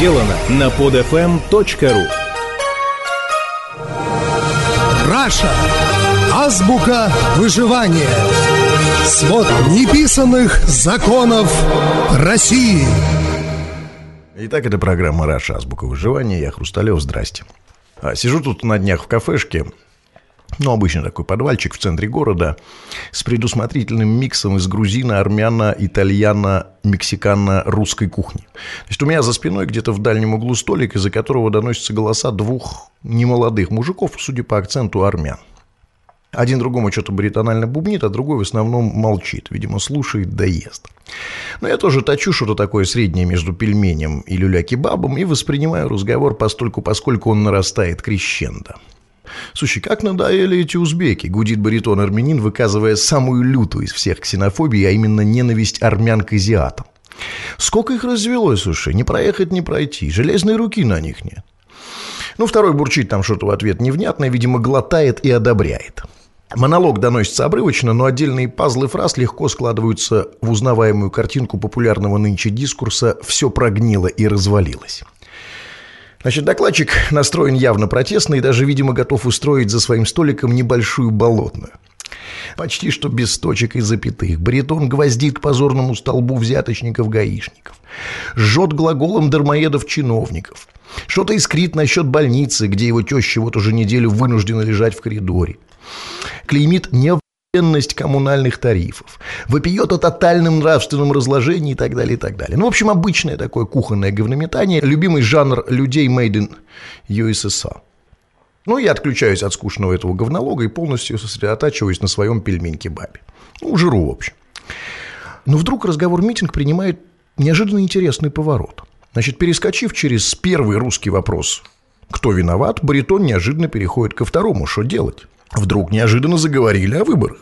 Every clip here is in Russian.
сделано на podfm.ru Раша. Азбука выживания. Свод неписанных законов России. Итак, это программа «Раша. Азбука выживания». Я Хрусталев. Здрасте. А, сижу тут на днях в кафешке ну, обычно такой подвальчик в центре города с предусмотрительным миксом из грузина, армяна, итальяна, мексикано, русской кухни. Значит, у меня за спиной где-то в дальнем углу столик, из-за которого доносятся голоса двух немолодых мужиков, судя по акценту, армян. Один другому что-то баритонально бубнит, а другой в основном молчит. Видимо, слушает да ест. Но я тоже точу что-то такое среднее между пельменем и люля-кебабом и воспринимаю разговор постольку, поскольку он нарастает крещендо. Слушай, как надоели эти узбеки, гудит баритон-армянин, выказывая самую лютую из всех ксенофобий, а именно ненависть армян к азиатам. Сколько их развелось, слушай, не проехать, не пройти, железной руки на них нет. Ну, второй бурчит там что-то в ответ невнятное, видимо, глотает и одобряет. Монолог доносится обрывочно, но отдельные пазлы фраз легко складываются в узнаваемую картинку популярного нынче дискурса «все прогнило и развалилось». Значит, докладчик настроен явно протестно и даже, видимо, готов устроить за своим столиком небольшую болотную. Почти что без точек и запятых. Баритон гвоздит к позорному столбу взяточников-гаишников. Жжет глаголом дармоедов-чиновников. Что-то искрит насчет больницы, где его теща вот уже неделю вынуждена лежать в коридоре. Клеймит не ность коммунальных тарифов, вопиет о тотальном нравственном разложении и так далее, и так далее. Ну, в общем, обычное такое кухонное говнометание, любимый жанр людей made in USSR. Ну, я отключаюсь от скучного этого говнолога и полностью сосредотачиваюсь на своем пельмень-кебабе. Ну, жру, в общем. Но вдруг разговор-митинг принимает неожиданно интересный поворот. Значит, перескочив через первый русский вопрос «Кто виноват?», баритон неожиданно переходит ко второму «Что делать?». Вдруг неожиданно заговорили о выборах.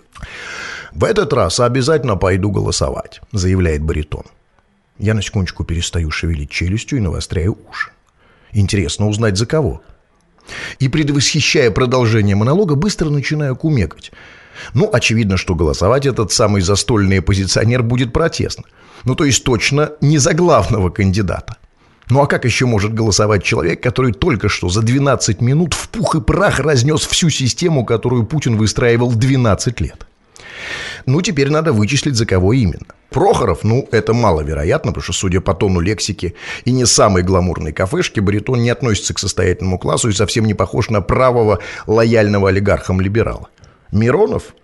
«В этот раз обязательно пойду голосовать», – заявляет баритон. Я на секундочку перестаю шевелить челюстью и навостряю уши. Интересно узнать, за кого. И, предвосхищая продолжение монолога, быстро начинаю кумекать. Ну, очевидно, что голосовать этот самый застольный оппозиционер будет протестно. Ну, то есть точно не за главного кандидата. Ну а как еще может голосовать человек, который только что за 12 минут в пух и прах разнес всю систему, которую Путин выстраивал 12 лет? Ну, теперь надо вычислить, за кого именно. Прохоров, ну, это маловероятно, потому что, судя по тону лексики и не самой гламурной кафешки, баритон не относится к состоятельному классу и совсем не похож на правого лояльного олигархам-либерала. Миронов?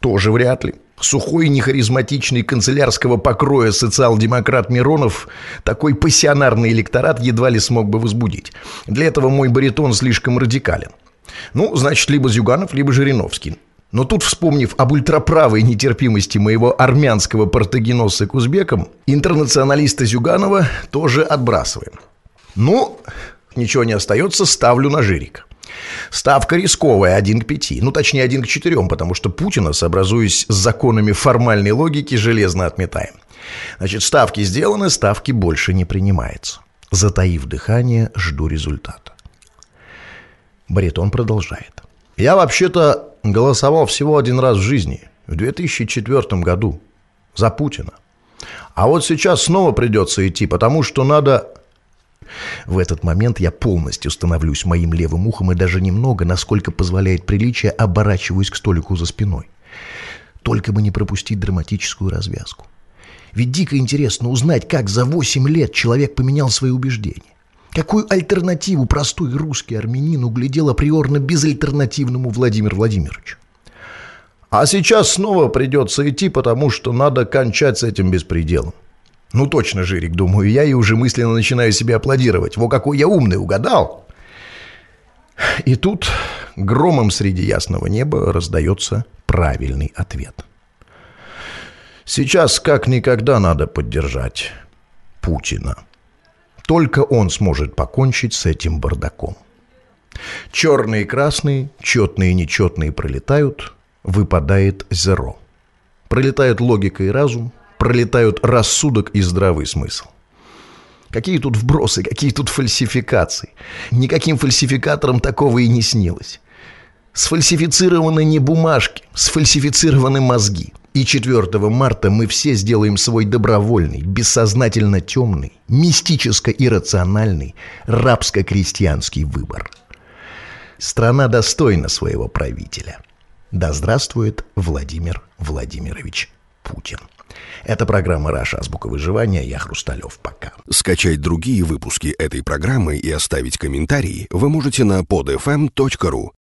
Тоже вряд ли. Сухой, нехаризматичный канцелярского покроя социал-демократ Миронов такой пассионарный электорат едва ли смог бы возбудить. Для этого мой баритон слишком радикален. Ну, значит, либо Зюганов, либо Жириновский. Но тут, вспомнив об ультраправой нетерпимости моего армянского портогеноса к узбекам, интернационалиста Зюганова тоже отбрасываем. Ну, ничего не остается, ставлю на Жирика. Ставка рисковая, 1 к 5. Ну, точнее, 1 к 4, потому что Путина, сообразуясь с законами формальной логики, железно отметаем. Значит, ставки сделаны, ставки больше не принимается. Затаив дыхание, жду результата. Баритон продолжает. Я вообще-то голосовал всего один раз в жизни, в 2004 году, за Путина. А вот сейчас снова придется идти, потому что надо в этот момент я полностью становлюсь моим левым ухом и даже немного, насколько позволяет приличие, оборачиваюсь к столику за спиной. Только бы не пропустить драматическую развязку. Ведь дико интересно узнать, как за 8 лет человек поменял свои убеждения. Какую альтернативу простой русский армянин углядел априорно безальтернативному Владимиру Владимировичу? А сейчас снова придется идти, потому что надо кончать с этим беспределом. Ну точно, Жирик, думаю я, и уже мысленно начинаю себе аплодировать. Во какой я умный, угадал. И тут громом среди ясного неба раздается правильный ответ. Сейчас как никогда надо поддержать Путина. Только он сможет покончить с этим бардаком. Черные и красные, четные и нечетные пролетают, выпадает зеро. Пролетают логика и разум, пролетают рассудок и здравый смысл. Какие тут вбросы, какие тут фальсификации. Никаким фальсификатором такого и не снилось. Сфальсифицированы не бумажки, сфальсифицированы мозги. И 4 марта мы все сделаем свой добровольный, бессознательно темный, мистическо-иррациональный, рабско-крестьянский выбор. Страна достойна своего правителя. Да здравствует Владимир Владимирович Путин. Это программа «Раша. Азбука выживания». Я Хрусталев. Пока. Скачать другие выпуски этой программы и оставить комментарии вы можете на podfm.ru.